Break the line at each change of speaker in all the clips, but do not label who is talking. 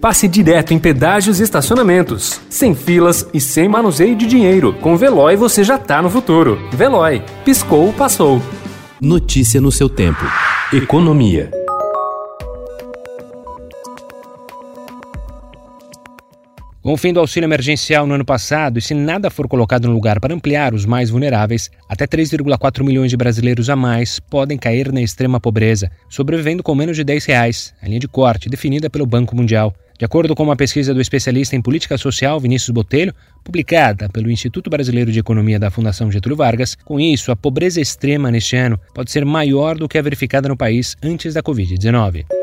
passe direto em pedágios e estacionamentos, sem filas e sem manuseio de dinheiro. Com Veloy você já tá no futuro. Veloy, piscou, passou.
Notícia no seu tempo.
Economia.
Com o fim do auxílio emergencial no ano passado, e se nada for colocado no lugar para ampliar os mais vulneráveis, até 3,4 milhões de brasileiros a mais podem cair na extrema pobreza, sobrevivendo com menos de 10 reais, a linha de corte definida pelo Banco Mundial. De acordo com uma pesquisa do especialista em política social Vinícius Botelho, publicada pelo Instituto Brasileiro de Economia da Fundação Getúlio Vargas, com isso, a pobreza extrema neste ano pode ser maior do que a verificada no país antes da Covid-19.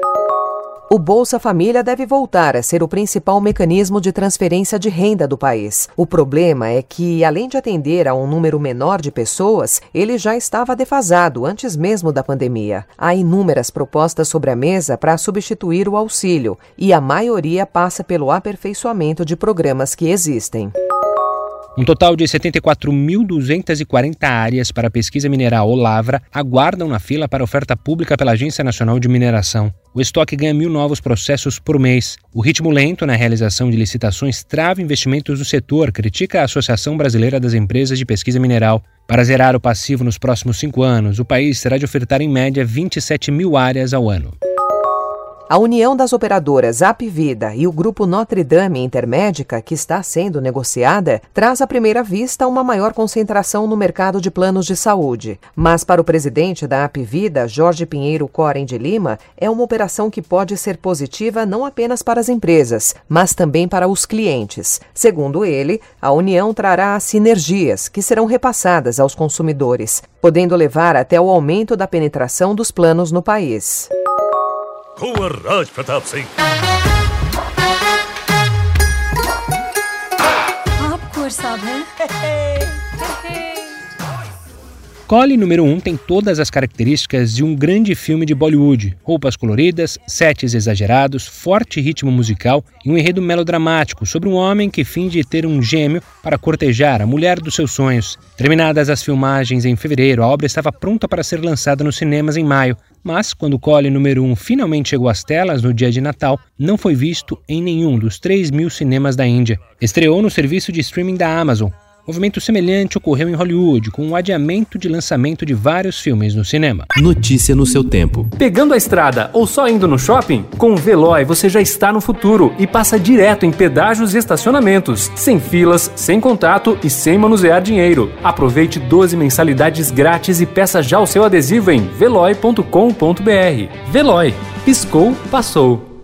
O Bolsa Família deve voltar a ser o principal mecanismo de transferência de renda do país. O problema é que, além de atender a um número menor de pessoas, ele já estava defasado antes mesmo da pandemia. Há inúmeras propostas sobre a mesa para substituir o auxílio, e a maioria passa pelo aperfeiçoamento de programas que existem.
Um total de 74.240 áreas para pesquisa mineral ou lavra aguardam na fila para oferta pública pela Agência Nacional de Mineração. O estoque ganha mil novos processos por mês. O ritmo lento na realização de licitações trava investimentos do setor, critica a Associação Brasileira das Empresas de Pesquisa Mineral. Para zerar o passivo nos próximos cinco anos, o país terá de ofertar em média 27 mil áreas ao ano.
A união das operadoras Apvida e o grupo Notre Dame Intermédica, que está sendo negociada, traz à primeira vista uma maior concentração no mercado de planos de saúde. Mas para o presidente da Apvida, Jorge Pinheiro Corem de Lima, é uma operação que pode ser positiva não apenas para as empresas, mas também para os clientes. Segundo ele, a união trará sinergias que serão repassadas aos consumidores, podendo levar até o aumento da penetração dos planos no país.
कुंवर राज प्रताप सिंह।
आप कुंवर साहब हैं?
Cole número 1 um tem todas as características de um grande filme de Bollywood: roupas coloridas, sets exagerados, forte ritmo musical e um enredo melodramático sobre um homem que finge ter um gêmeo para cortejar a mulher dos seus sonhos. Terminadas as filmagens em fevereiro, a obra estava pronta para ser lançada nos cinemas em maio, mas quando Cole número 1 um finalmente chegou às telas no dia de Natal, não foi visto em nenhum dos 3 mil cinemas da Índia. Estreou no serviço de streaming da Amazon Movimento semelhante ocorreu em Hollywood, com o adiamento de lançamento de vários filmes no cinema.
Notícia no seu tempo.
Pegando a estrada ou só indo no shopping? Com o Veloy você já está no futuro e passa direto em pedágios e estacionamentos, sem filas, sem contato e sem manusear dinheiro. Aproveite 12 mensalidades grátis e peça já o seu adesivo em veloy.com.br. Veloy. Piscou, passou.